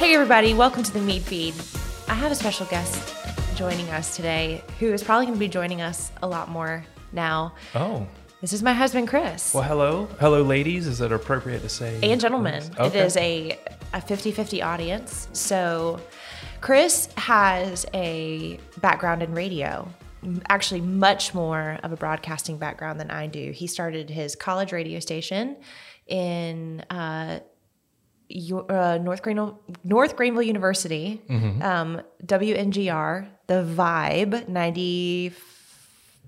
Hey, everybody, welcome to the Meade Feed. I have a special guest joining us today who is probably going to be joining us a lot more now. Oh, This is my husband, Kris. well, hello. Hello, ladies. Is it appropriate to say? and gentlemen. It Okay. is a, a 50 50 audience. So, Kris has a background in radio, actually, much more of a broadcasting background than I do. He started his college radio station in uh, Uh, North, Greenville, North Greenville University, Mm-hmm. um, WNGR, The Vibe, 90.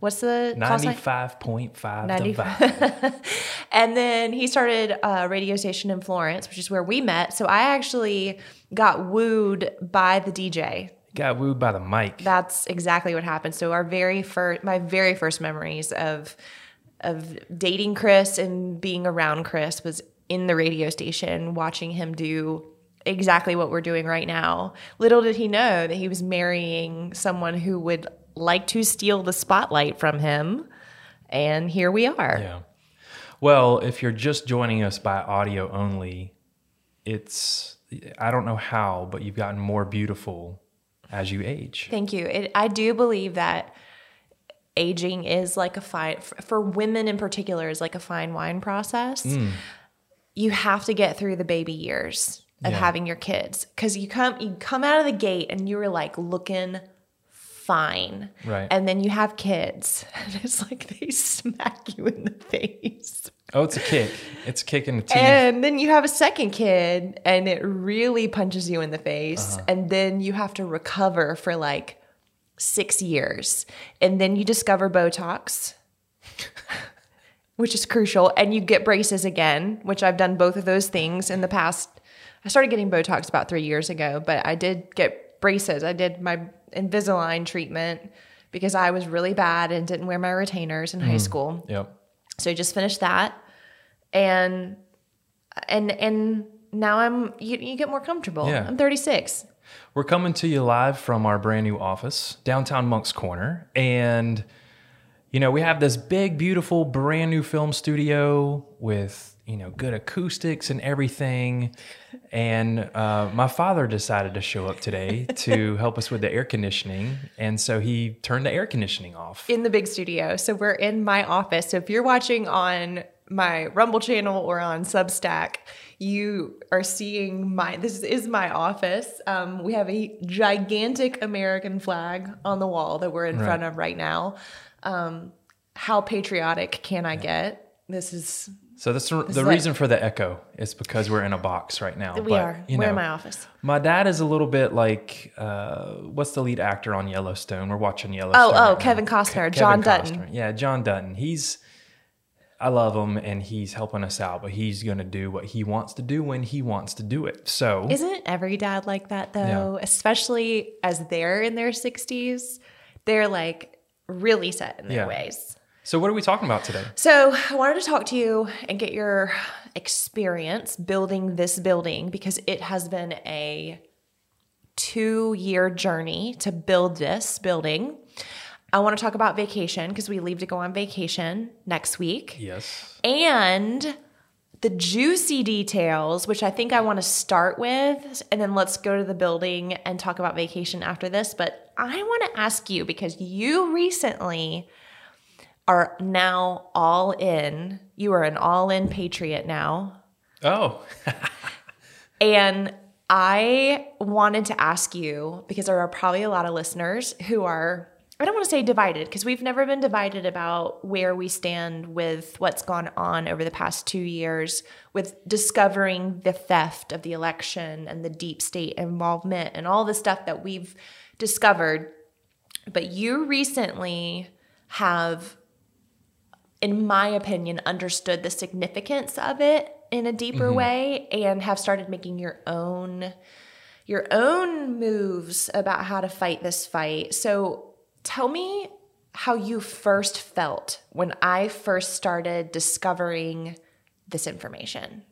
What's the call 95.5 95. divide. And then he started a radio station in Florence, which is where we met. So I actually got wooed by the DJ. Got wooed by the mic. That's exactly what happened. So our very first, my very first memories of of dating Kris and being around Kris was in the radio station, watching him do exactly what we're doing right now. Little did he know that he was marrying someone who would like to steal the spotlight from him. And here we are. Yeah. Well, if you're just joining us by audio only, it's, I don't know how, but you've gotten more beautiful as you age. Thank you. It, I do believe that aging is like a fine for women in particular is like a fine wine process. Mm. You have to get through the baby years of Yeah. having your kids because you come you come out of the gate and you were like looking fine, Right. And then you have kids, and it's like they smack you in the face. Oh, it's a kick. It's a kick in the teeth. And then you have a second kid and it really punches you in the face. Uh-huh. And then you have to recover for like six years. And then you discover Botox, which is crucial. And you get braces again, which I've done both of those things in the past. I started getting Botox about three years ago, but I did get braces. I did my Invisalign treatment because I was really bad and didn't wear my retainers in Mm. high school. yep. So I just finished that, and and and now I'm you, you get more comfortable. Yeah. I'm 36. We're coming to you live from our brand new office, downtown Moncks Corner. And, you know, we have this big, beautiful, brand new film studio with, you know, good acoustics and everything. And uh, my father decided to show up today to help us with the air conditioning. And so he turned the air conditioning off. in the big studio. So we're in my office. So if you're watching on my Rumble channel or on Substack, you are seeing my this is my office. Um, we have a gigantic American flag on the wall that we're in Right. front of right now. Um, how patriotic can I get? This is So that's the, the like- reason for the echo is because we're in a box right now. we But, are. you We're in know, my office. My dad is a little bit like uh, what's the lead actor on Yellowstone? We're watching Yellowstone. Oh, oh, right now. Kevin Costner, Ke- John Kevin Dutton. Costner. Yeah, John Dutton. He's I love him and he's helping us out, but he's gonna do what he wants to do when he wants to do it. So Isn't every dad like that though? Especially as they're in their 60s, they're like really set in their Yeah. ways. so what are we talking about today? So, I wanted to talk to you and get your experience building this building because it has been a two year journey to build this building. I want to talk about vacation because we leave to go on vacation next week Yes. and the juicy details, which I think I want to start with, and then let's go to the building and talk about vacation after this. But I want to ask you because you recently are now all in. You are an all in patriot now. Oh. And I wanted to ask you because there are probably a lot of listeners who are, I don't want to say divided because we've never been divided about where we stand with what's gone on over the past two years with discovering the theft of the election and the deep state involvement and all the stuff that we've discovered. But you recently have in my opinion, understood the significance of it in a deeper mm-hmm. way and have started making your own your own moves about how to fight this fight. So tell me how you first felt when I first started discovering this information.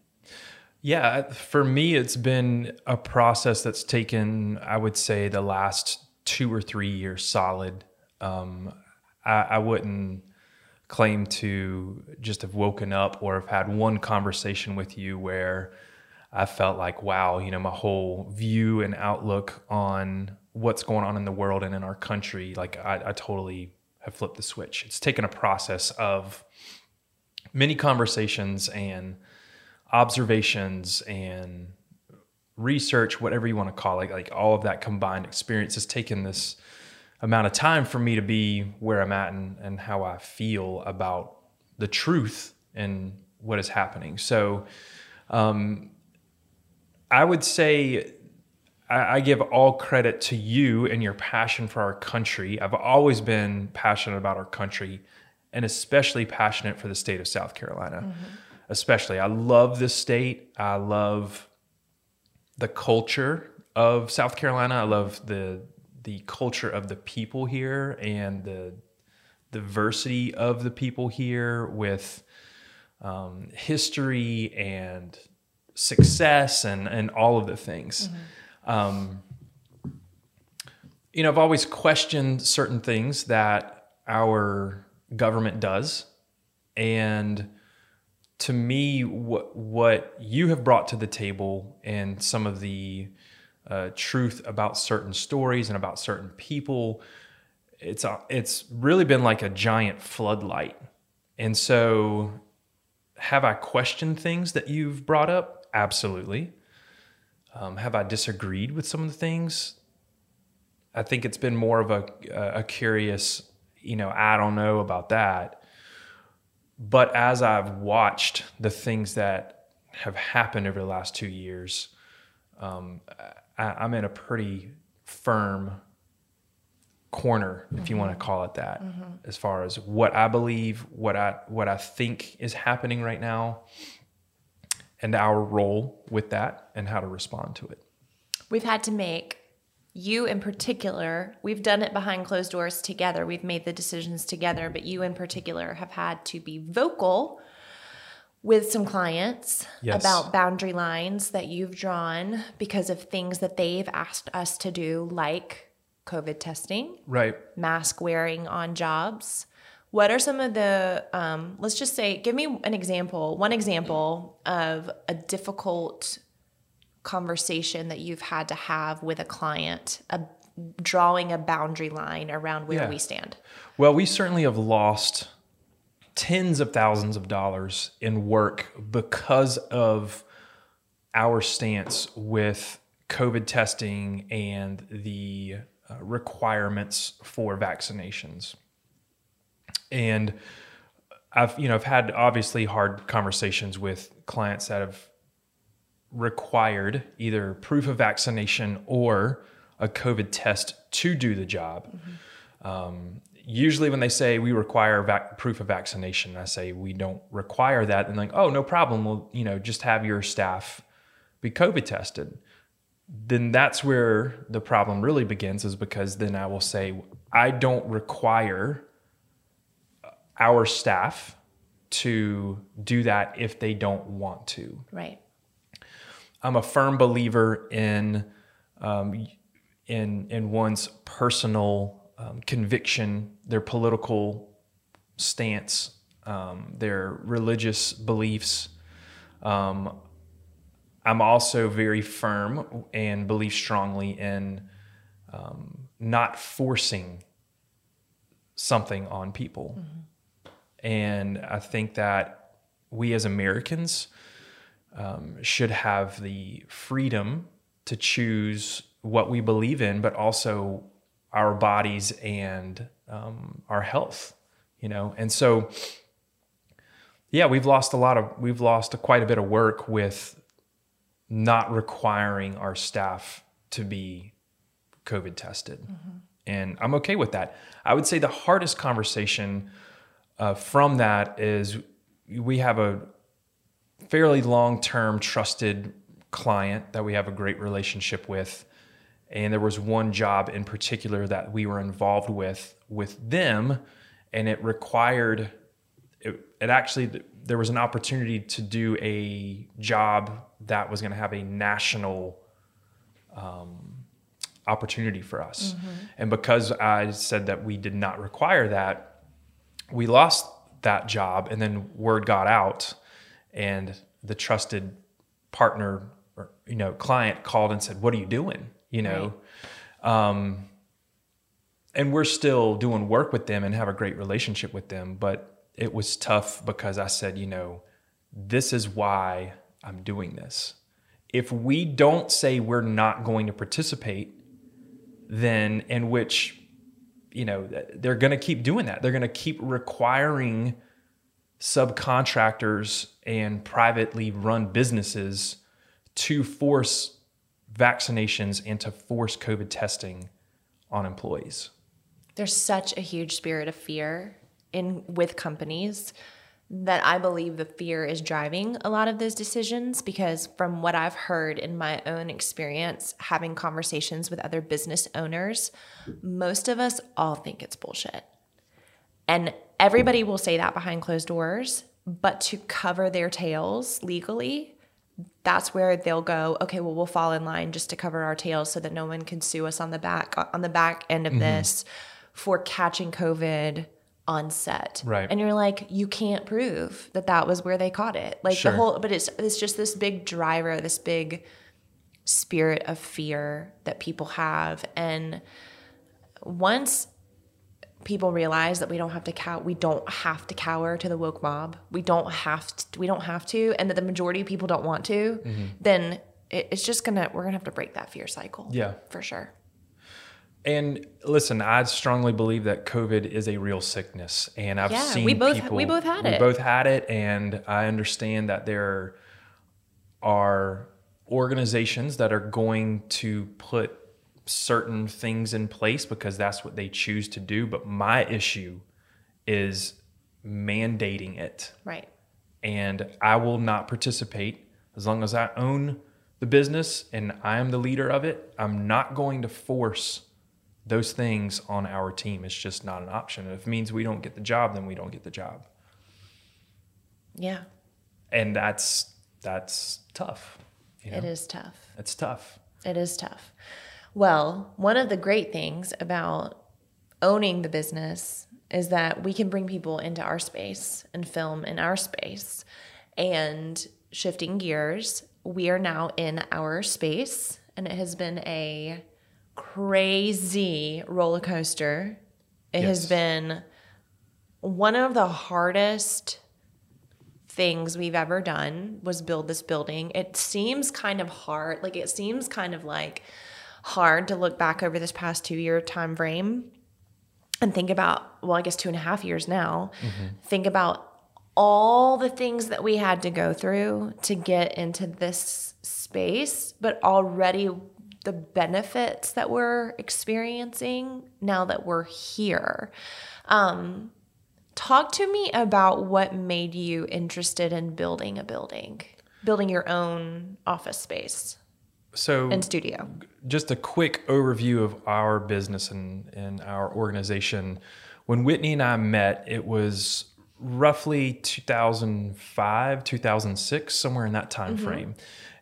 Yeah, for me, it's been a process that's taken, I would say, the last two or three years solid. Um, I, I wouldn't claim to just have woken up or have had one conversation with you where I felt like, wow, you know, my whole view and outlook on what's going on in the world and in our country, like I, I totally have flipped the switch. It's taken a process of many conversations and observations and research, whatever you want to call it, like all of that combined experience has taken this amount of time for me to be where I'm at and, and how I feel about the truth and what is happening. So, um, I would say I, give all credit to you and your passion for our country. I've always been passionate about our country and especially passionate for the state of South Carolina. Mm-hmm. Especially, I love this state. I love the culture of South Carolina. I love the the culture of the people here and the diversity of the people here with um, history and success and and all of the things. Mm-hmm. Um, you know, I've always questioned certain things that our government does, and to me, what what you have brought to the table and some of the uh, truth about certain stories and about certain people, it's a, it's really been like a giant floodlight. And so, have I questioned things that you've brought up? Absolutely. Um, have I disagreed with some of the things? I think it's been more of a, a curious, you know, I don't know about that. But as I've watched the things that have happened over the last two years, um, I, am in a pretty firm corner, if mm-hmm. you want to call it that, mm-hmm. as far as what I believe, what I what I think is happening right now, and our role with that and how to respond to it. We've had to make you in particular, we've done it behind closed doors together. We've made the decisions together, but you in particular have had to be vocal with some clients yes. about boundary lines that you've drawn because of things that they've asked us to do, like COVID testing, right? Mask wearing on jobs, what are some of the, um, let's just say, give me an example, one example of a difficult conversation that you've had to have with a client, a, drawing a boundary line around where yeah. we stand? Well, we certainly have lost tens of thousands of dollars in work because of our stance with COVID testing and the uh, requirements for vaccinations and I've you know I've had obviously hard conversations with clients that have required either proof of vaccination or a COVID test to do the job. Mm-hmm. Um, usually, when they say we require vac- proof of vaccination, I say we don't require that, and like, oh, no problem. We'll you know just have your staff be COVID tested. Then that's where the problem really begins, is because then I will say I don't require our staff to do that if they don't want to. Right. I'm a firm believer in um, in in one's personal um, conviction, their political stance, um, their religious beliefs. Um, I'm also very firm and believe strongly in um, not forcing something on people. Mm-hmm. And I think that we as Americans um, should have the freedom to choose what we believe in, but also our bodies and um, our health, you know? And so, yeah, we've lost a lot of, we've lost a, quite a bit of work with not requiring our staff to be COVID tested. Mm-hmm. And I'm okay with that. I would say the hardest conversation uh, from that is we have a fairly long term trusted client that we have a great relationship with. And there was one job in particular that we were involved with with them, and it required it, it actually there was an opportunity to do a job that was going to have a national um, opportunity for us. Mm-hmm. And because I said that we did not require that, we lost that job and then word got out and the trusted partner or you know, client called and said, "What are you doing?" You know, um, and we're still doing work with them and have a great relationship with them, but it was tough because I said, you know, this is why I'm doing this. If we don't say we're not going to participate, then in which, you know, they're going to keep doing that. They're going to keep requiring subcontractors and privately run businesses to force vaccinations and to force COVID testing on employees. There's such a huge spirit of fear in with companies that I believe the fear is driving a lot of those decisions because from what I've heard in my own experience having conversations with other business owners, most of us all think it's bullshit. And everybody will say that behind closed doors, but to cover their tails legally, that's where they'll go, okay, well we'll fall in line just to cover our tails so that no one can sue us on the back on the back end of mm-hmm. this for catching COVID on set. Right. And you're like, you can't prove that that was where they caught it. Like sure. the whole, but it's, it's just this big driver, this big spirit of fear that people have. And once people realize that we don't have to cow we don't have to cower to the woke mob we don't have to we don't have to and that the majority of people don't want to mm-hmm. then it, it's just gonna we're gonna have to break that fear cycle yeah for sure and listen, I strongly believe that COVID is a real sickness, and I've yeah, seen we both people, we both had we it. both had it, and I understand that there are organizations that are going to put certain things in place because that's what they choose to do. But my issue is mandating it, right? And I will not participate as long as I own the business and I am the leader of it. I'm not going to force those things on our team It's just not an option. If it means we don't get the job, then we don't get the job. Yeah. And that's that's tough. You know? It is tough. It's tough. It is tough. Well, one of the great things about owning the business is that we can bring people into our space and film in our space. And shifting gears, we are now in our space, and it has been a crazy roller coaster. It yes. has been one of the hardest things we've ever done was build this building. It seems kind of hard, like it seems kind of like hard to look back over this past two year time frame and think about, well, I guess two and a half years now, mm-hmm. think about all the things that we had to go through to get into this space, but already the benefits that we're experiencing now that we're here. Um, talk to me about what made you interested in building a building, building your own office space. So in studio. Just a quick overview of our business and, and our organization. When Whitney and I met, it was roughly 2005, 2006, somewhere in that time mm-hmm. frame.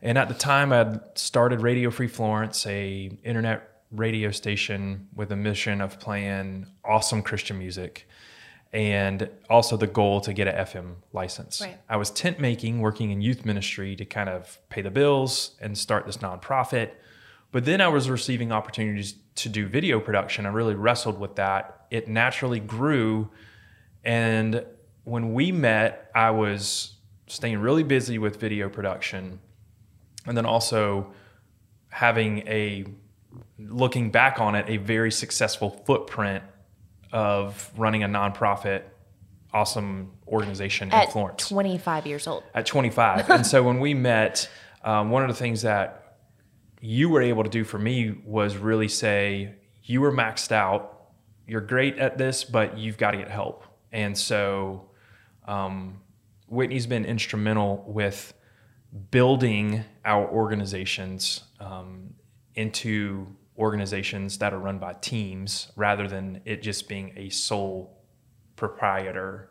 And at the time, I'd started Radio Free Florence, a internet radio station with a mission of playing awesome Christian music and also the goal to get an FM license. Right. I was tent making, working in youth ministry to kind of pay the bills and start this nonprofit. But then I was receiving opportunities to do video production. I really wrestled with that. It naturally grew. And when we met, I was staying really busy with video production and then also having a looking back on it a very successful footprint of running a nonprofit awesome organization at in Florence. 25 years old. At 25 and so when we met um, one of the things that you were able to do for me was really say you were maxed out. You're great at this but you've got to get help. And so um, whitney's been instrumental with building our organizations um, into organizations that are run by teams rather than it just being a sole proprietor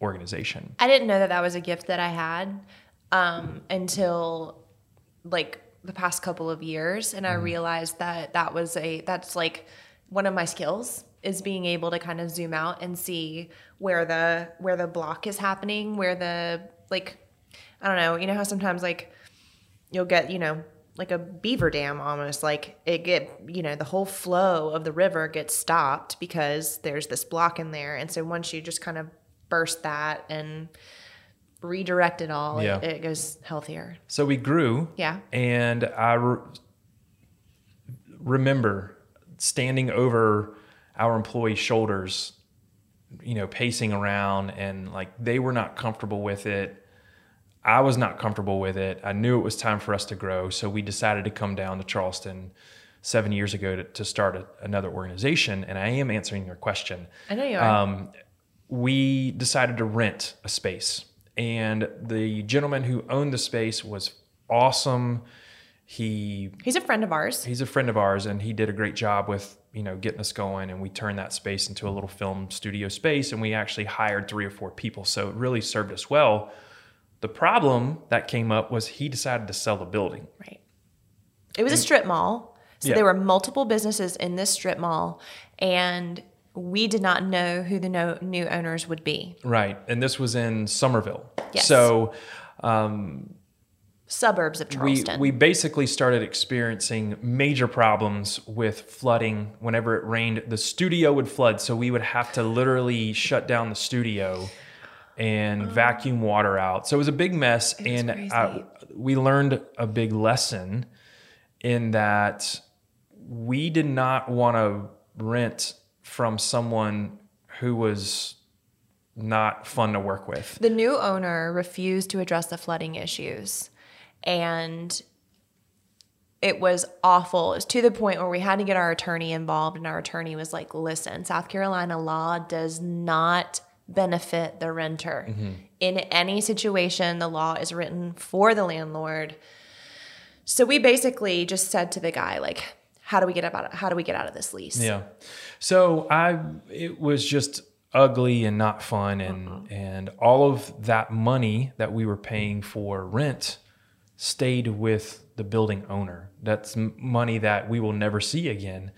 organization. I didn't know that that was a gift that I had um, until like the past couple of years, and I mm. realized that that was a that's like one of my skills is being able to kind of zoom out and see where the where the block is happening, where the like I don't know, you know how sometimes like you'll get, you know, like a beaver dam almost like it get you know the whole flow of the river gets stopped because there's this block in there and so once you just kind of burst that and redirect it all Yeah. it, it goes healthier So we grew. Yeah. And I re- remember standing over our employees' shoulders, you know, pacing around and like they were not comfortable with it. I was not comfortable with it. I knew it was time for us to grow. So we decided to come down to Charleston seven years ago to, to start a, another organization. And I am answering your question i know you are um, we decided to rent a space. And the gentleman who owned the space was awesome. He he's a friend of ours he's a friend of ours and he did a great job with you know getting us going and we turned that space into a little film studio space and we actually hired three or four people so it really served us well the problem that came up was he decided to sell the building. Right. It was a strip mall. So Yeah. there were multiple businesses in this strip mall and we did not know who the no, new owners would be. Right. And this was in summerville. Yes. so um, suburbs of we, charleston. we basically started experiencing major problems with flooding. Whenever it rained the studio would flood. So we would have to literally shut down the studio and oh. vacuum water out so it was a big mess and. I, uh, we learned a big lesson in that we did not want to rent from someone who was not fun to work with The new owner refused to address the flooding issues. And it was awful. It was to the point where we had to get our attorney involved, and our attorney was like, listen, South Carolina law does not benefit the renter. Mm-hmm. In any situation, the law is written for the landlord. So we basically just said to the guy, like, how do we get about how do we get out of this lease? Yeah. So I it was just ugly and not fun and uh-huh. and all of that money that we were paying for rent stayed with the building owner. That's money that we will never see again.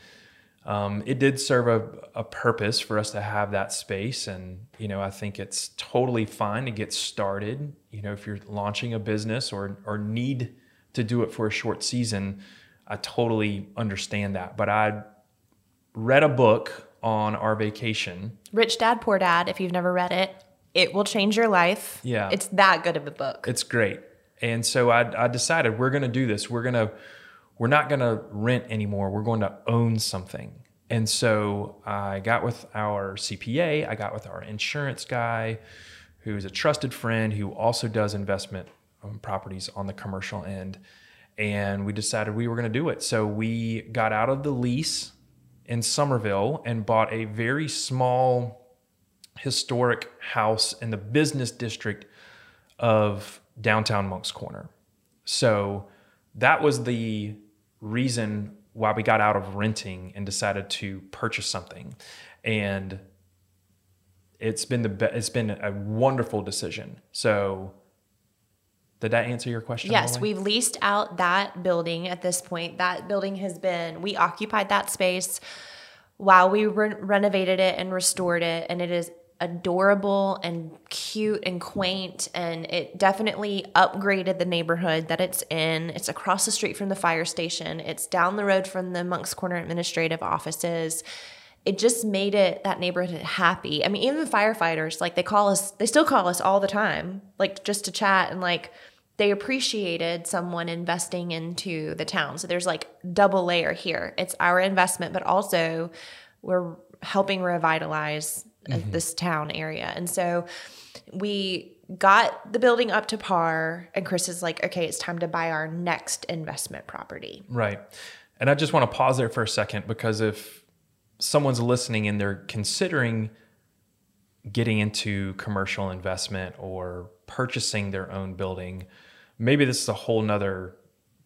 Um, it did serve a, a purpose for us to have that space, and you know I think it's totally fine to get started. You know, if you're launching a business or or need to do it for a short season, I totally understand that. But I read a book on our vacation. Rich Dad Poor Dad, if you've never read it, it will change your life. Yeah. It's that good of a book. It's great. And so I, I decided we're going to do this. We're going to, we're not going to rent anymore. We're going to own something. And so I got with our CPA, I got with our insurance guy, who's a trusted friend who also does investment um, properties on the commercial end. And we decided we were going to do it. So we got out of the lease in Summerville and bought a very small historic house in the business district of downtown Moncks Corner. So that was the reason why we got out of renting and decided to purchase something. And it's been the be- it's been a wonderful decision. So did that answer your question? Yes, we've leased out that building at this point. That building has been, we occupied that space while we re- renovated it and restored it. And it is adorable and cute and quaint. And it definitely upgraded the neighborhood that it's in. It's across the street from the fire station, it's down the road from the Moncks Corner administrative offices. It just made it that neighborhood happy. I mean, even the firefighters, like they call us, they still call us all the time, like just to chat and like, they appreciated someone investing into the town. So there's like double layer here. It's our investment, but also we're helping revitalize uh, this town area. And so we got the building up to par, and Kris is like, okay, it's time to buy our next investment property. Right. And I just want to pause there for a second because if someone's listening and they're considering getting into commercial investment or purchasing their own building, maybe this is a whole nother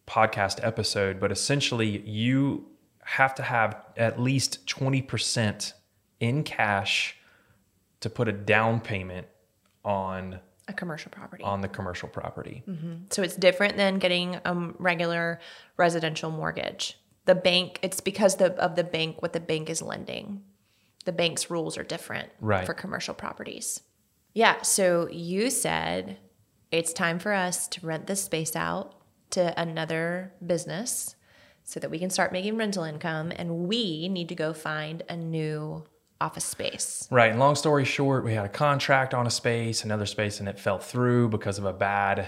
podcast episode, but essentially you have to have at least 20% in cash to put a down payment on A commercial property. on the commercial property. Mm-hmm. So it's different than getting a regular residential mortgage. The bank, it's because the, of the bank, what the bank is lending. The bank's rules are different Right. for commercial properties. Yeah. So you said it's time for us to rent this space out to another business so that we can start making rental income and we need to go find a new office space. Right. And long story short, we had a contract on a space, another space, and it fell through because of a bad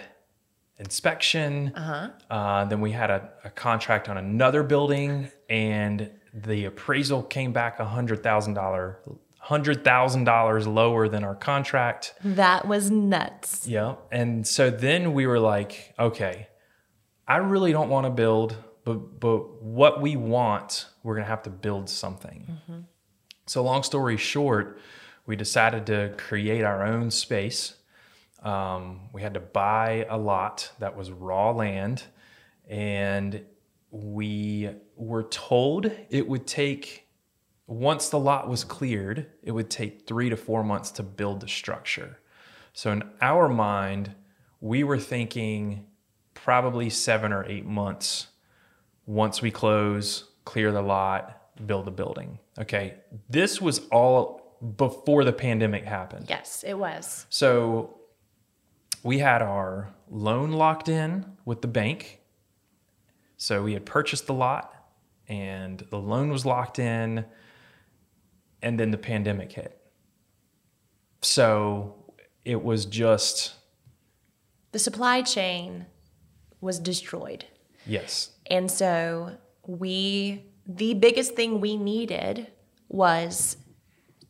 inspection. Uh-huh. Uh, then we had a, a contract on another building, and the appraisal came back a hundred thousand dollar hundred thousand dollars lower than our contract. That was nuts. Yeah. And so then we were like, okay, I really don't want to build, but but what we want, we're gonna have to build something. Mm-hmm. So long story short, we decided to create our own space. Um, we had to buy a lot that was raw land, and we were told it would take once the lot was cleared, it would take three to four months to build the structure. So in our mind, we were thinking probably seven or eight months once we close, clear the lot, build a building. Okay. This was all before the pandemic happened. Yes, it was. So we had our loan locked in with the bank. So we had purchased the lot and the loan was locked in and then the pandemic hit. So it was just the supply chain was destroyed. Yes. And so we the biggest thing we needed was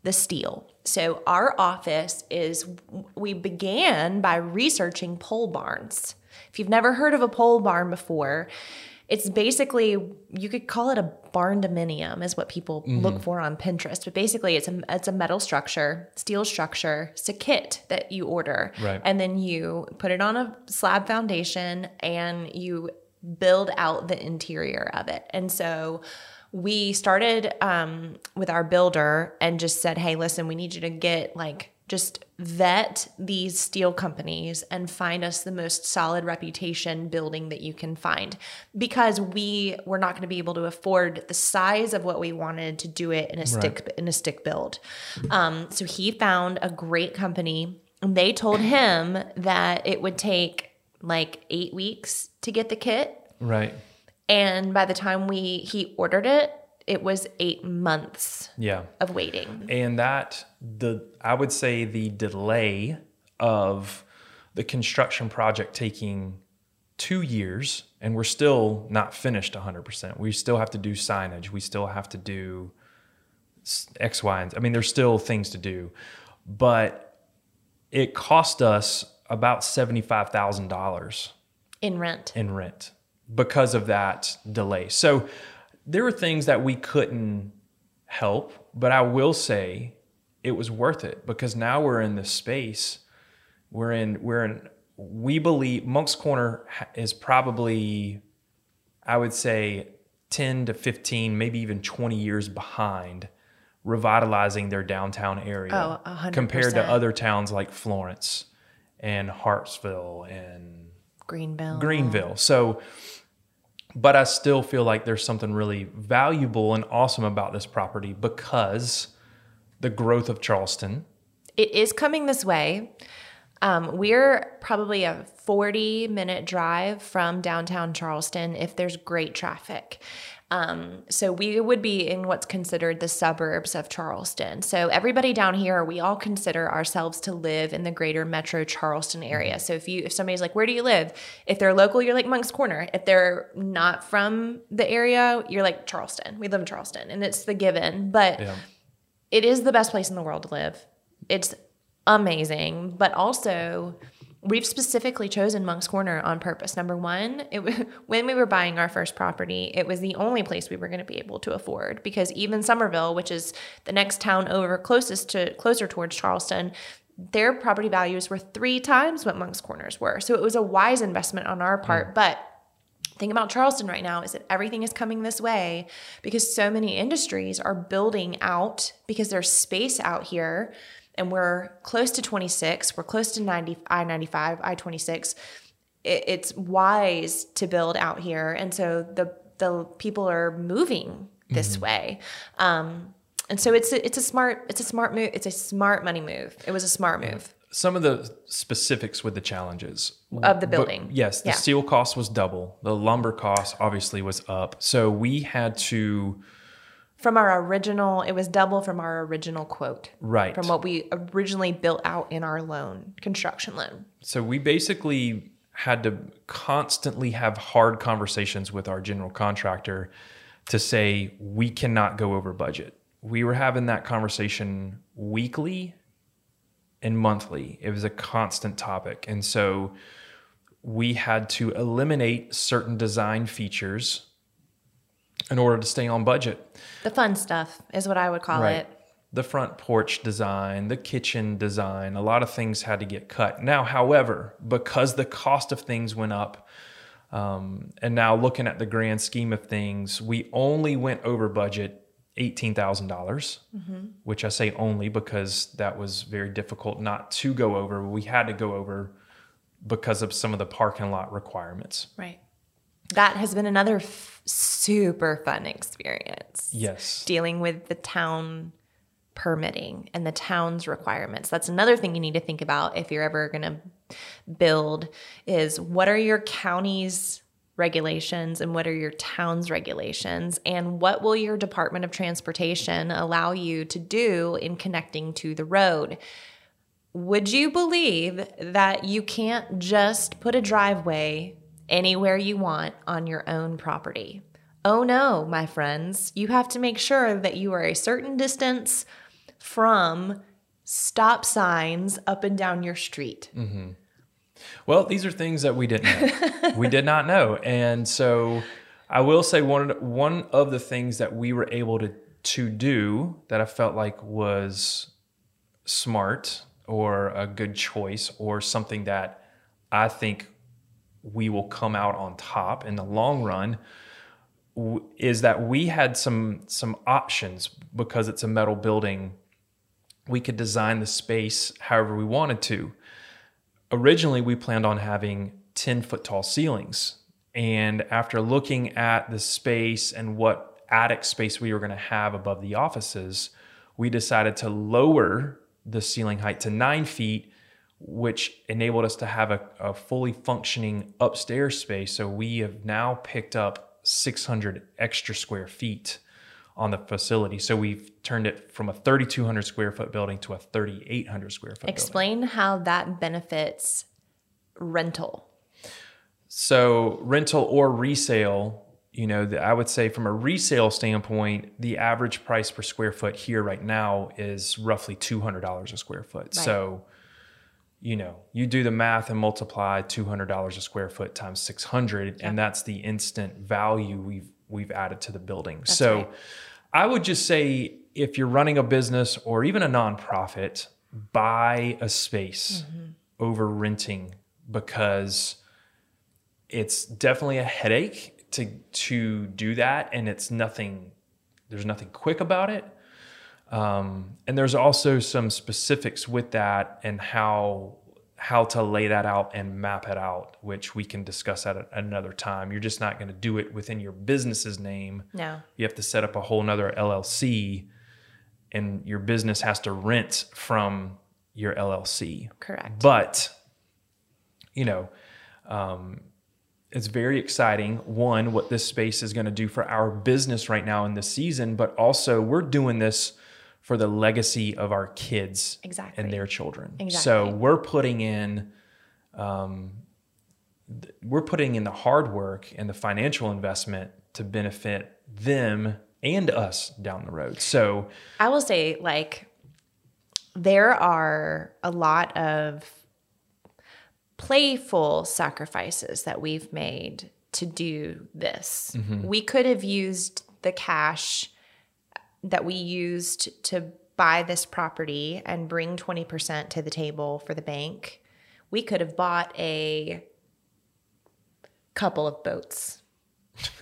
the steel. So our office is we began by researching pole barns. If you've never heard of a pole barn before, it's basically you could call it a barn dominium is what people mm-hmm. look for on Pinterest. But basically it's a it's a metal structure, steel structure. It's a kit that you order. Right. And then you put it on a slab foundation and you build out the interior of it. And so we started um, with our builder and just said, hey, listen, we need you to get like just vet these steel companies and find us the most solid reputation building that you can find because we were not going to be able to afford the size of what we wanted to do it in a stick right. in a stick build um, so he found a great company and they told him that it would take like eight weeks to get the kit right and by the time we he ordered it it was eight months yeah. of waiting. And that the I would say the delay of the construction project taking two years and we're still not finished 100%. We still have to do signage. We still have to do X, Y, and I mean, there's still things to do, but it cost us about $75,000 in rent. In rent because of that delay. So there were things that we couldn't help, but I will say it was worth it because now we're in this space. We're in, we're in, we believe Moncks Corner is probably, I would say, 10 to 15, maybe even 20 years behind revitalizing their downtown area oh, compared to other towns like Florence and Hartsville and Greenville. Greenville. So, but I still feel like there's something really valuable and awesome about this property because the growth of Charleston. It is coming this way. Um, we're probably a 40 minute drive from downtown Charleston if there's great traffic. Um, so we would be in what's considered the suburbs of Charleston. So everybody down here, we all consider ourselves to live in the greater metro Charleston area. So if you if somebody's like, where do you live? If they're local, you're like Moncks Corner. If they're not from the area, you're like Charleston. We live in Charleston, and it's the given. But yeah. it is the best place in the world to live. It's amazing, but also we've specifically chosen Moncks Corner on purpose. Number one, it when we were buying our first property, it was the only place we were going to be able to afford because even Summerville, which is the next town over closest to closer towards Charleston, their property values were three times what Moncks Corner's were. So it was a wise investment on our part, mm. but thing about Charleston right now is that everything is coming this way because so many industries are building out because there's space out here and we're close to 26, we're close to 90, I 95, I 26. It, it's wise to build out here. And so the, the people are moving this mm-hmm. way. Um, and so it's a, it's a smart it's a smart move it's a smart money move it was a smart move some of the specifics with the challenges Of the But building. yes, the Yeah. steel cost was double. The lumber cost obviously was up. So we had to From our original, it was double from our original quote. right. From what we originally built out in our loan, construction loan. So we basically had to constantly have hard conversations with our general contractor to say we cannot go over budget. We were having that conversation weekly and monthly. It was a constant topic. And so we had to eliminate certain design features in order to stay on budget. The fun stuff is what I would call it. The front porch design, the kitchen design, a lot of things had to get cut. Now, however, because the cost of things went up, um, and now looking at the grand scheme of things, we only went over budget eighteen thousand dollars, which I say only because that was very difficult not to go over. We had to go over because of some of the parking lot requirements. Right. That has been another f- super fun experience. Yes. Dealing with the town permitting and the town's requirements. That's another thing you need to think about if you're ever going to build is what are your county's regulations and what are your town's regulations and what will your department of transportation allow you to do in connecting to the road would you believe that you can't just put a driveway anywhere you want on your own property? Oh no, my friends. You have to make sure that you are a certain distance from stop signs up and down your street. Mm-hmm. Well, these are things that we didn't know. we did not know. And so I will say one of the, one of the things that we were able to to do that I felt like was smart or a good choice or something that I think we will come out on top in the long run is that we had some some options because it's a metal building. We could design the space however we wanted to. Originally we planned on having 10 foot tall ceilings. And after looking at the space and what attic space we were going to have above the offices we decided to lower the ceiling height to nine feet which enabled us to have a, a fully functioning upstairs space so we have now picked up 600 extra square feet on the facility so we've turned it from a 3200 square foot building to a 3800 square foot building Explain how that benefits rental. So rental or resale, you know, the, I would say from a resale standpoint, the average price per square foot here right now is roughly two hundred dollars a square foot. So, you know, you do the math and multiply two hundred dollars a square foot times six hundred, and that's the instant value we've we've added to the building. so, right. I would just say if you're running a business or even a nonprofit, buy a space mm-hmm. over renting because it's definitely a headache to to do that and it's nothing there's nothing quick about it um, and there's also some specifics with that and how how to lay that out and map it out which we can discuss at a- another time you're just not going to do it within your business's name No. you have to set up a whole nother llc and your business has to rent from your llc Correct. but you know um, it's very exciting one what this space is going to do for our business right now in this season but also we're doing this for the legacy of our kids Exactly. and their children so we're putting in um, we're putting in the hard work and the financial investment to benefit them and us down the road so I will say, like, there are a lot of playful sacrifices that we've made to do this. We could have used the cash that we used to buy this property and bring 20% to the table for the bank. We could have bought a couple of boats.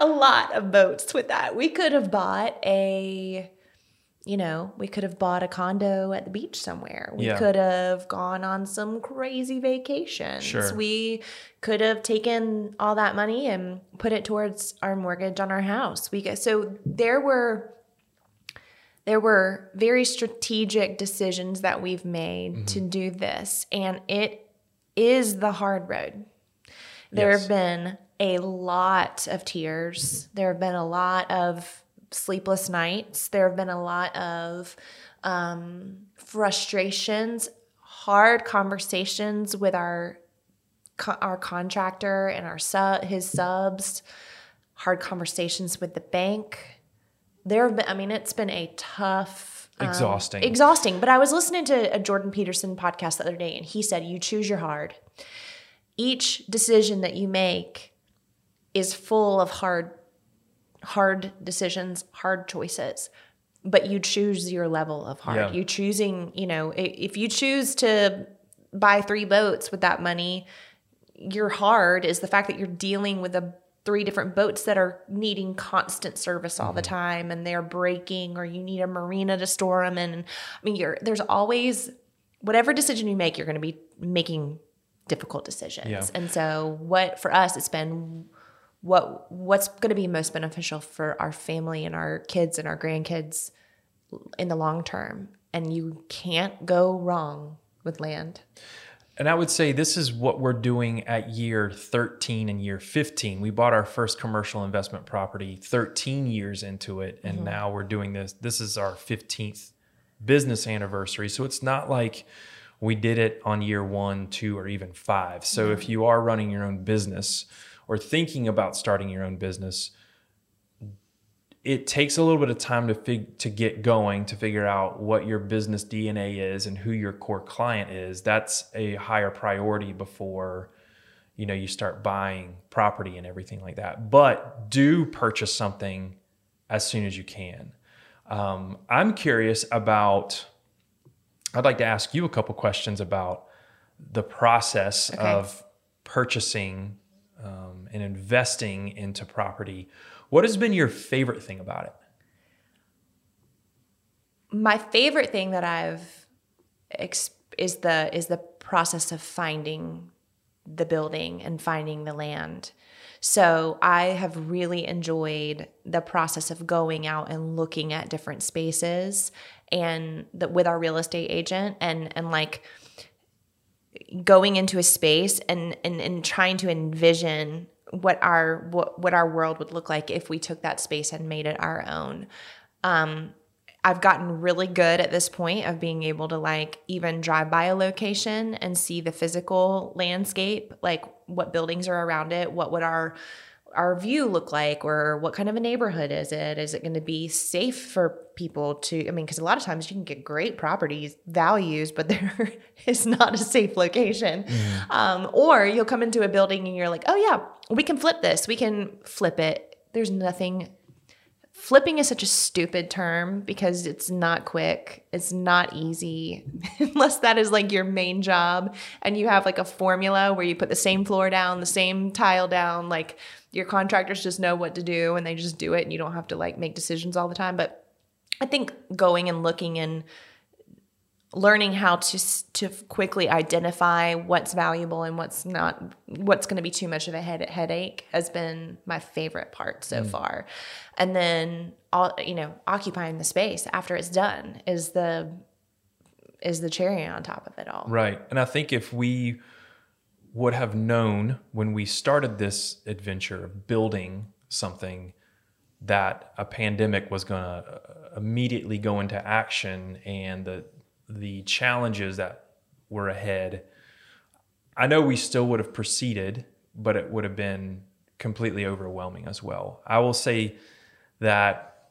a lot of boats with that. We could have bought a you know, we could have bought a condo at the beach somewhere. We Yeah. could have gone on some crazy vacations. Sure. We could have taken all that money and put it towards our mortgage on our house. We so there were there were very strategic decisions that we've made to mm-hmm. do this, and it is the hard road. There Yes. have been a lot of tears. There have been a lot of sleepless nights. There have been a lot of um, frustrations, hard conversations with our our contractor and our sub his subs, hard conversations with the bank. There have been. I mean, it's been a tough. um, Exhausting. exhausting. But I was listening to a Jordan Peterson podcast the other day, and he said, "You choose your hard." each decision that you make is full of hard hard decisions hard choices but you choose your level of hard Yeah. you choosing you know if you choose to buy three boats with that money your hard is the fact that you're dealing with a three different boats that are needing constant service all the mm-hmm. time and they're breaking or you need a marina to store them in and i mean you're there's always whatever decision you make you're going to be making difficult decisions Yeah. and so what for us it's been what what's going to be most beneficial for our family and our kids and our grandkids in the long term and you can't go wrong with land And I would say this is what we're doing at year 13 and year 15. We bought our first commercial investment property 13 years into it, and mm-hmm. now we're doing this. This is our 15th business anniversary. So it's not like we did it on year one, two, or even five. So mm-hmm. if you are running your own business or thinking about starting your own business, it takes a little bit of time to fig- to get going to figure out what your business DNA is and who your core client is. That's a higher priority before you know you start buying property and everything like that. But do purchase something as soon as you can. Um, I'm curious about. I'd like to ask you a couple questions about the process Okay. of purchasing um, and investing into property. What has been your favorite thing about it? my favorite thing that I've is the is the process of finding the building and finding the land. So I have really enjoyed the process of going out and looking at different spaces and the, with our real estate agent and and like going into a space and, and and trying to envision what our what, what our world would look like if we took that space and made it our own. Um, I've gotten really good at this point of being able to like even drive by a location and see the physical landscape, like what buildings are around it, what would our our view look like or what kind of a neighborhood is it? Is it going to be safe for people to i mean because a lot of times you can get great properties values but there is not a safe location. Um, or you'll come into a building and you're like oh yeah we can flip this. We can flip it. There's nothing flipping is such a stupid term because it's not quick it's not easy unless that is like your main job and you have like a formula where you put the same floor down the same tile down like your contractors just know what to do and they just do it and you don't have to like make decisions all the time. But i think going and looking and learning how to to quickly identify what's valuable and what's not what's going to be too much of a head, headache has been my favorite part so mm. far. And then all you know occupying the space after it's done is the is the cherry on top of it all. Right. And I think if we would have known when we started this adventure of building something that a pandemic was going to uh, immediately go into action and the the challenges that were ahead I know we still would have proceeded but it would have been completely overwhelming as well. I will say that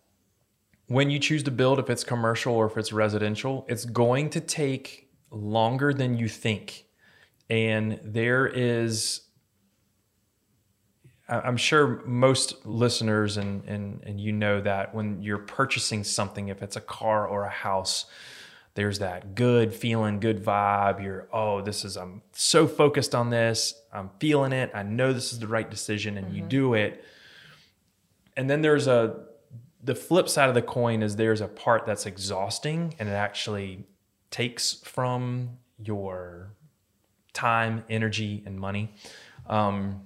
when you choose to build, if it's commercial or if it's residential, it's going to take longer than you think. And there is, I'm sure most listeners and, and, and you know that when you're purchasing something, if it's a car or a house, there's that good feeling, good vibe. You're, oh, this is, I'm so focused on this. I'm feeling it. I know this is the right decision. And you do it. And then there's a, the flip side of the coin is there's a part that's exhausting and it actually takes from your time, energy, and money. Um,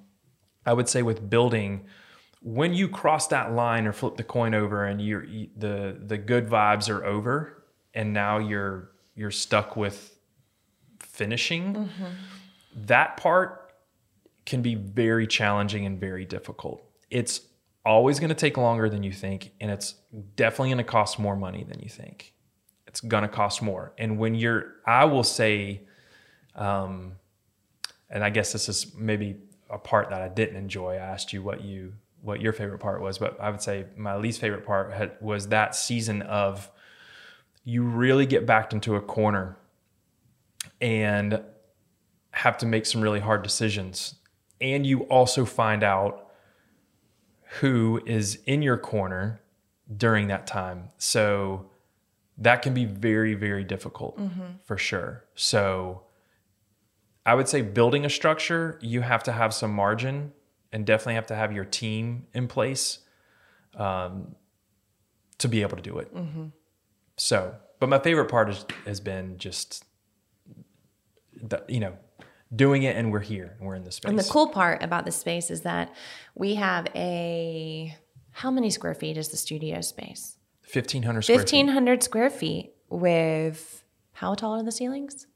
I would say with building, when you cross that line or flip the coin over and you're you, the the good vibes are over and now you're you're stuck with finishing that part can be very challenging and very difficult. It's always going to take longer than you think and it's definitely going to cost more money than you think. It's going to cost more. And when you're i will say um and i guess this is maybe a part that i didn't enjoy. I asked you what you what your favorite part was but i would say my least favorite part had, was that season of you really get backed into a corner and have to make some really hard decisions and you also find out who is in your corner during that time. So that can be very, very difficult for sure. So I would say building a structure, you have to have some margin and definitely have to have your team in place um, to be able to do it. So, but my favorite part is, has been just, the, you know, doing it and we're here and we're in the space. And the cool part about this space is that we have a how many square feet is the studio space? 1500 square feet. 1500 square feet with how tall are the ceilings?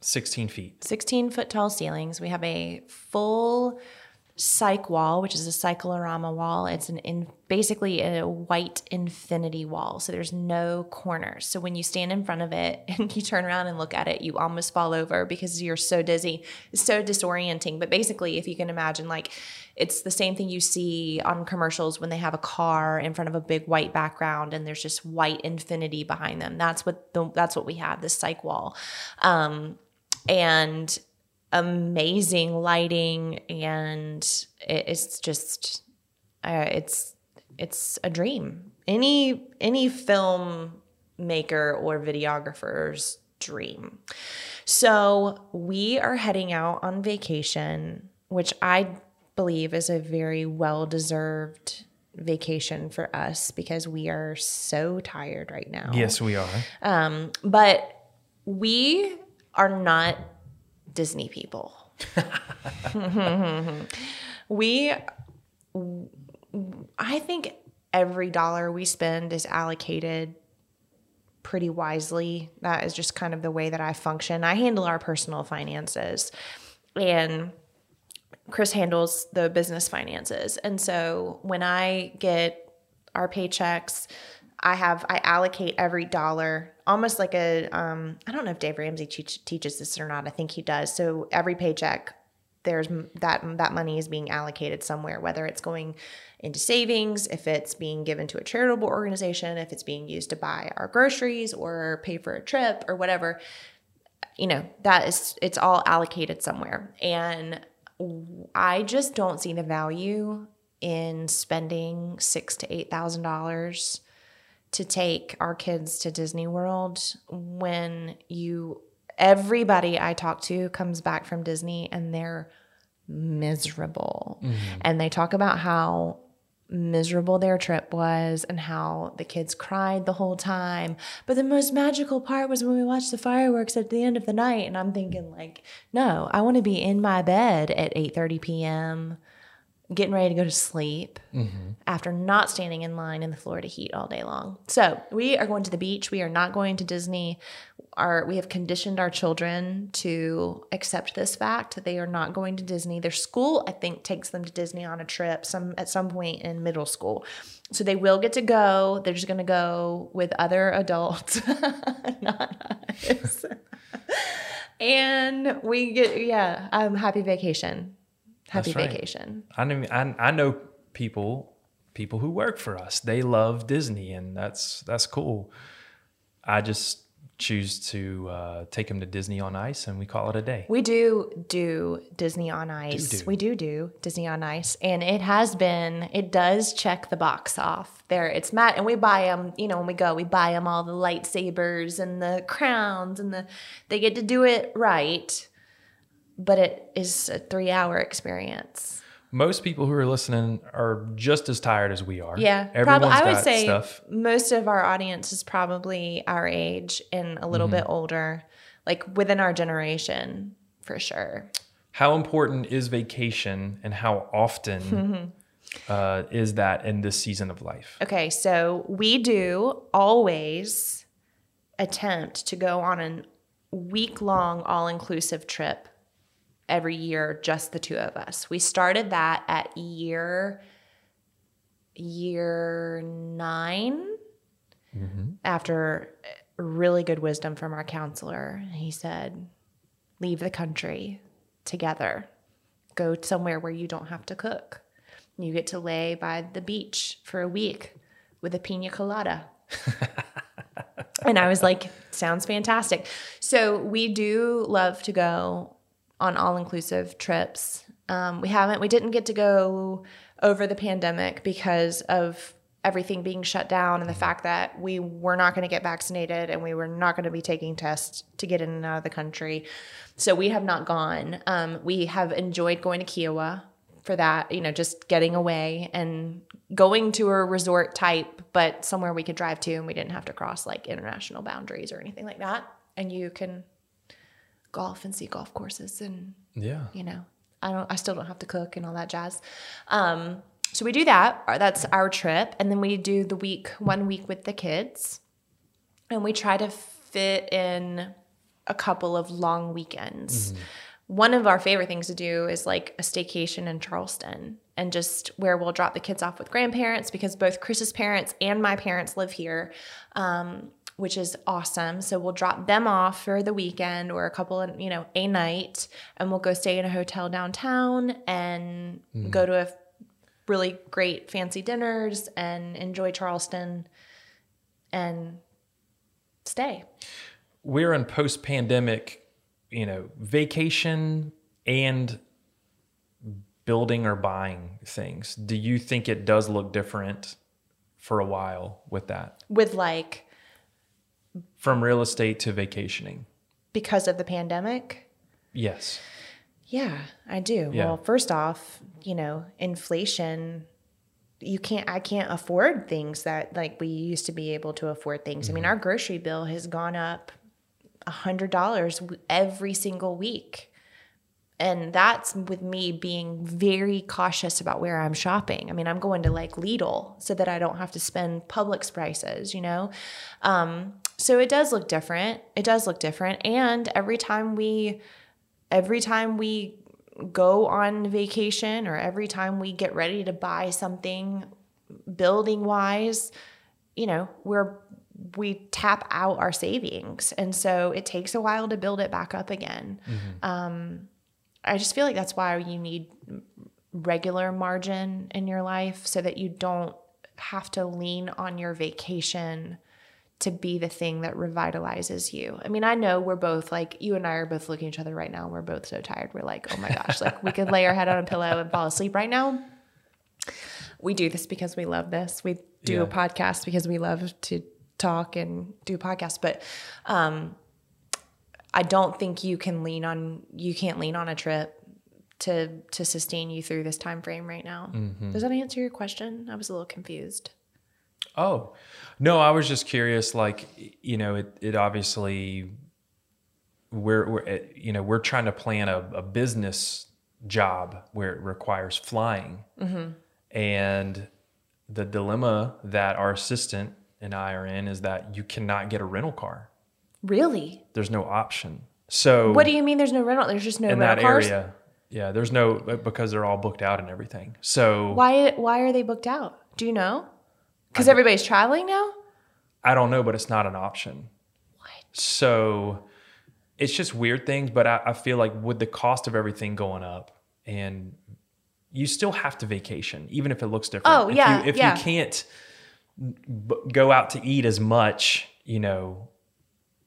16 feet. 16 foot tall ceilings. We have a full cyc wall, which is a cyclorama wall. It's an in basically a white infinity wall. So there's no corners. So when you stand in front of it and you turn around and look at it, you almost fall over because you're so dizzy. It's so disorienting. But basically, if you can imagine, like it's the same thing you see on commercials when they have a car in front of a big white background and there's just white infinity behind them. That's what the, that's what we have. This cyc wall. Um, and amazing lighting and it, it's just uh, it's it's a dream. Any any film maker or videographer's dream. So we are heading out on vacation which i believe is a very well deserved vacation for us because we are so tired right now. Yes, we are. um, but we are not Disney people. we, I think every dollar we spend is allocated pretty wisely. That is just kind of the way that I function. I handle our personal finances and Kris handles the business finances. And so when I get our paychecks, I have I allocate every dollar almost like a um, I don't know if Dave Ramsey teach, teaches this or not. I think he does. So every paycheck there's that that money is being allocated somewhere whether it's going into savings if it's being given to a charitable organization if it's being used to buy our groceries or pay for a trip or whatever you know that is it's all allocated somewhere and i just don't see the value in spending six to eight thousand dollars to take our kids to disney world when you everybody i talk to comes back from disney and they're miserable mm-hmm. and they talk about how miserable their trip was and how the kids cried the whole time. But the most magical part was when we watched the fireworks at the end of the night and I'm thinking like, no, I want to be in my bed at 8:30 p.m. getting ready to go to sleep after not standing in line in the Florida heat all day long. So, we are going to the beach. We are not going to Disney. Our we have conditioned our children to accept this fact that they are not going to Disney. Their school, I think, takes them to Disney on a trip some at some point in middle school. So they will get to go. They're just going to go with other adults, not us. and we get yeah, um, happy vacation. Happy right. vacation. I know, I, I know people, people who work for us. They love Disney, and that's that's cool. I just choose to uh, take them to Disney on Ice, and we call it a day. We do do Disney on Ice. Do-do. We do do Disney on Ice, and it has been. It does check the box off. There, it's Matt, and we buy them. You know, when we go, we buy them all the lightsabers and the crowns, and the they get to do it right. But it is a three-hour experience. Most people who are listening are just as tired as we are. Yeah, everyone's probably. I would say stuff. most of our audience is probably our age and a little Mm-hmm. bit older, like within our generation, for sure. How important is vacation, and how often uh, is that in this season of life? Okay, so we do always attempt to go on a week long all inclusive trip every year, just the two of us. We started that at year year 9 mm-hmm. after uh, really good wisdom from our counselor. He said, "Leave the country together. Go somewhere where you don't have to cook." You get to lay by the beach for a week with a pina colada. and I was like, sounds fantastic. So we do love to go on all inclusive trips. Um, we haven't, we didn't get to go over the pandemic because of everything being shut down and the fact that we were not going to get vaccinated and we were not going to be taking tests to get in and out of the country. So we have not gone. Um, we have enjoyed going to Kiawah for that, you know, just getting away and going to a resort type, but somewhere we could drive to and we didn't have to cross like international boundaries or anything like that. And you can golf and see golf courses and, Yeah. you know, I don't, I still don't have to cook and all that jazz. Um, so we do that. That's our trip. And then we do the week, one week with the kids. And we try to fit in a couple of long weekends. One of our favorite things to do is like a staycation in Charleston and just where we'll drop the kids off with grandparents because both Kris's parents and my parents live here, um, which is awesome. So we'll drop them off for the weekend or a couple of, you know, a night and we'll go stay in a hotel downtown and mm-hmm. go to a really great fancy dinners and enjoy Charleston and stay. we're in post pandemic, you know, vacation and building or buying things. Do you think it does look different for a while with that? With like, From real estate to vacationing? because of the pandemic, Yes. Yeah, I do. Yeah. Well, first off, you know, inflation you can't I can't afford things that like we used to be able to afford things. I mean, our grocery bill has gone up a hundred dollars every single week. And that's with me being very cautious about where I'm shopping. I mean, I'm going to like Lidl so that I don't have to spend Publix prices, you know? Um, so it does look different. It does look different. And every time we every time we go on vacation or every time we get ready to buy something building wise, you know, we're we tap out our savings. And so it takes a while to build it back up again. Um, I just feel like that's why you need regular margin in your life so that you don't have to lean on your vacation to be the thing that revitalizes you. I mean, I know we're both like you and I are both looking at each other right now. And we're both so tired. We're like, oh my gosh, like we could lay our head on a pillow and fall asleep right now. We do this because we love this. We do Yeah. a podcast because we love to talk and do podcasts. But um, I don't think you can lean on you can't lean on a trip to to sustain you through this time frame right now. Does that answer your question? I was a little confused. Oh, no, I was just curious. Like, you know, it, it obviously, we're, we're, eh, you know, we're trying to plan a, a business job where it requires flying. And the dilemma that our assistant and I are in is that you cannot get a rental car. Really? There's no option. So, What do you mean there's no rental? There's just no in rental that cars? area, yeah, there's no, because they're all booked out and everything. So, Why why are they booked out? Do you know? Because everybody's traveling now? I don't know, but it's not an option. What? So it's just weird things, but I, I feel like with the cost of everything going up and you still have to vacation, even if it looks different. Oh, If yeah, You, if yeah. you can't b- go out to eat as much, you know,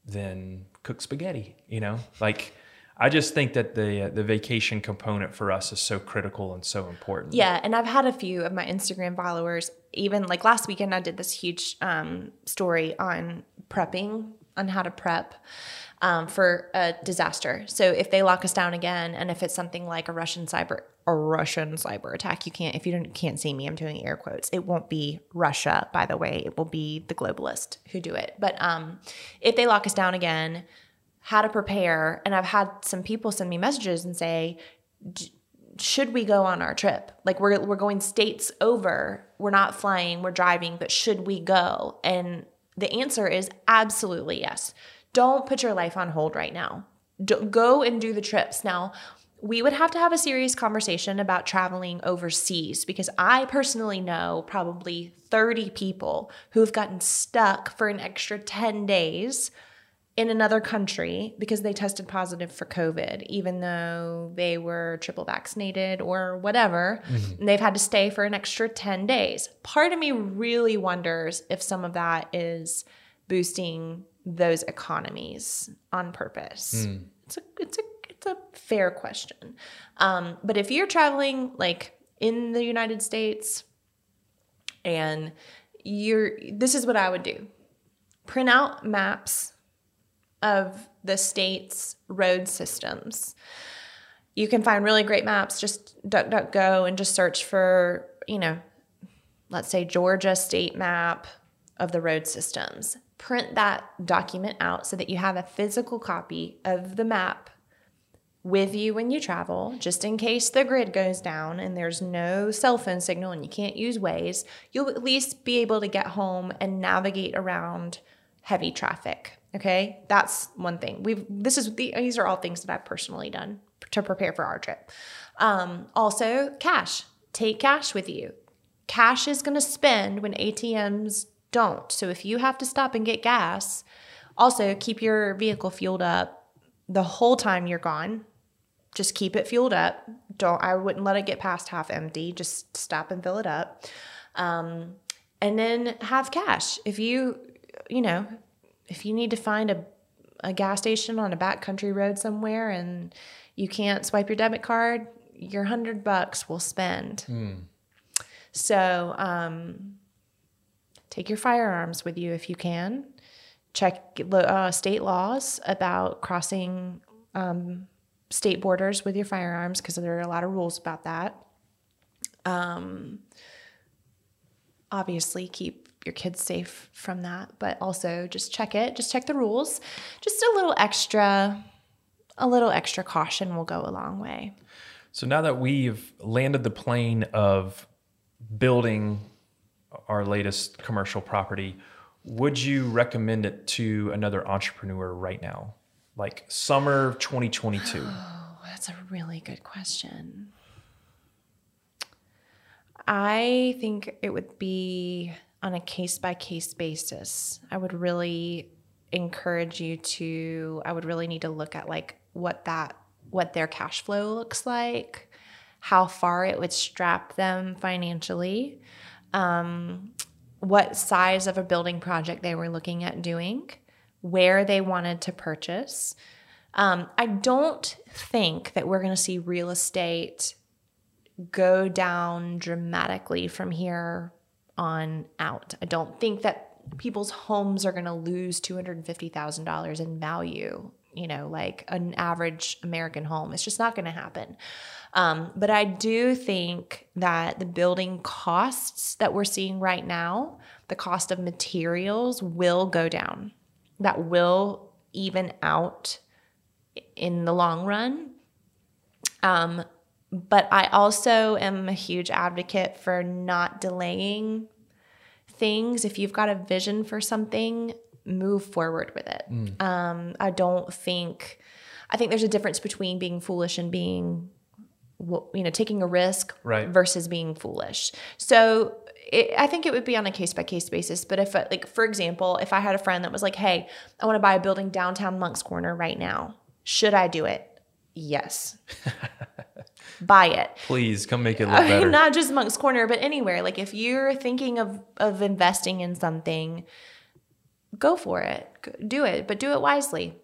then cook spaghetti, you know, like I just think that the, uh, the vacation component for us is so critical and so important. Yeah, and I've had a few of my Instagram followers. Even like last weekend, I did this huge um, story on prepping, on how to prep um, for a disaster. So if they lock us down again, and if it's something like a Russian cyber a Russian cyber attack, you can't. If you don't can't see me, I'm doing air quotes. It won't be Russia, by the way. It will be the globalist who do it. But um, if they lock us down again, how to prepare? And I've had some people send me messages and say should we go on our trip? Like we're we're going states over. We're not flying, we're driving, but should we go? And the answer is absolutely yes. Don't put your life on hold right now. Do, go and do the trips. Now, we would have to have a serious conversation about traveling overseas because I personally know probably 30 people who've gotten stuck for an extra 10 days in another country because they tested positive for COVID, even though they were triple vaccinated or whatever. Mm-hmm. And they've had to stay for an extra 10 days. Part of me really wonders if some of that is boosting those economies on purpose. Mm. It's a it's a it's a fair question. Um, but if you're traveling like in the United States and you're this is what I would do. Print out maps of the state's road systems. You can find really great maps. Just DuckDuckGo and just search for, you know, let's say Georgia state map of the road systems. Print that document out so that you have a physical copy of the map with you when you travel, just in case the grid goes down and there's no cell phone signal and you can't use Waze. You'll at least be able to get home and navigate around heavy traffic. Okay, that's one thing. We've this is these are all things that I've personally done to prepare for our trip. Um, also, cash. Take cash with you. Cash is going to spend when ATMs don't. So if you have to stop and get gas, also keep your vehicle fueled up the whole time you're gone. Just keep it fueled up. Don't I wouldn't let it get past half empty. Just stop and fill it up. Um, and then have cash. If you, you know, if you need to find a, a gas station on a backcountry road somewhere and you can't swipe your debit card, your hundred bucks will spend. Mm. So um, take your firearms with you if you can. Check uh, state laws about crossing um, state borders with your firearms because there are a lot of rules about that. Um, obviously, keep your kids safe from that, but also just check it, just check the rules. Just a little extra a little extra caution will go a long way. So now that we've landed the plane of building our latest commercial property, would you recommend it to another entrepreneur right now? Like summer 2022? Oh, that's a really good question. I think it would be on a case by case basis. I would really encourage you to I would really need to look at like what that what their cash flow looks like, how far it would strap them financially, um, what size of a building project they were looking at doing, where they wanted to purchase. Um, I don't think that we're going to see real estate go down dramatically from here on out. I don't think that people's homes are going to lose $250,000 in value, you know, like an average American home. It's just not going to happen. Um, but I do think that the building costs that we're seeing right now, the cost of materials will go down. That will even out in the long run. Um, but I also am a huge advocate for not delaying things. If you've got a vision for something, move forward with it. Mm. Um, I don't think, I think there's a difference between being foolish and being, you know, taking a risk right. versus being foolish. So it, I think it would be on a case by case basis. But if, like, for example, if I had a friend that was like, hey, I want to buy a building downtown Moncks Corner right now, should I do it? Yes. buy it. Please come make it look better. Not just Moncks Corner, but anywhere. Like if you're thinking of of investing in something, go for it. Do it, but do it wisely.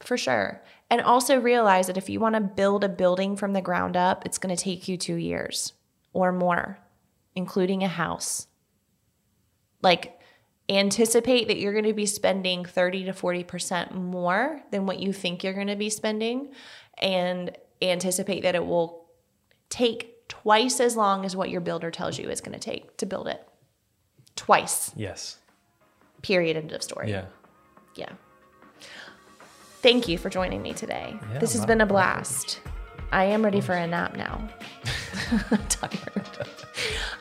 For sure. And also realize that if you want to build a building from the ground up, it's going to take you 2 years or more, including a house. Like anticipate that you're going to be spending 30 to 40% more than what you think you're going to be spending and anticipate that it will take twice as long as what your builder tells you it's going to take to build it. Twice. Yes. Period. End of story. Yeah. Yeah. Thank you for joining me today. Yeah, this has been a blast. I am ready for a nap now. tired.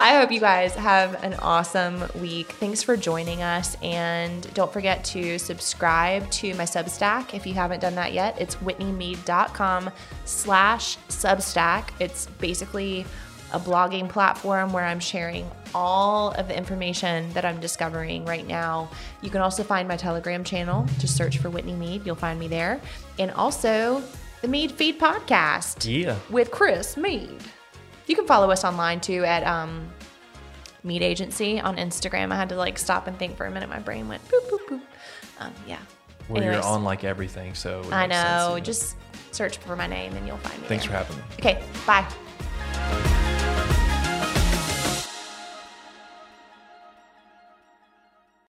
I hope you guys have an awesome week. Thanks for joining us. And don't forget to subscribe to my Substack if you haven't done that yet. It's whitneymeade.com slash Substack. It's basically a blogging platform where I'm sharing all of the information that I'm discovering right now. You can also find my Telegram channel. Just search for Whitney Meade. You'll find me there. And also the Meade Feed podcast Yeah. with Kris Meade. You can follow us online too at um, Meade Agency on Instagram. I had to like stop and think for a minute. My brain went boop boop boop. Um, yeah. Well, you're on like everything, so it I makes sense, know. you Just search for my name and you'll find me. Thanks there. for having me. Okay. Bye.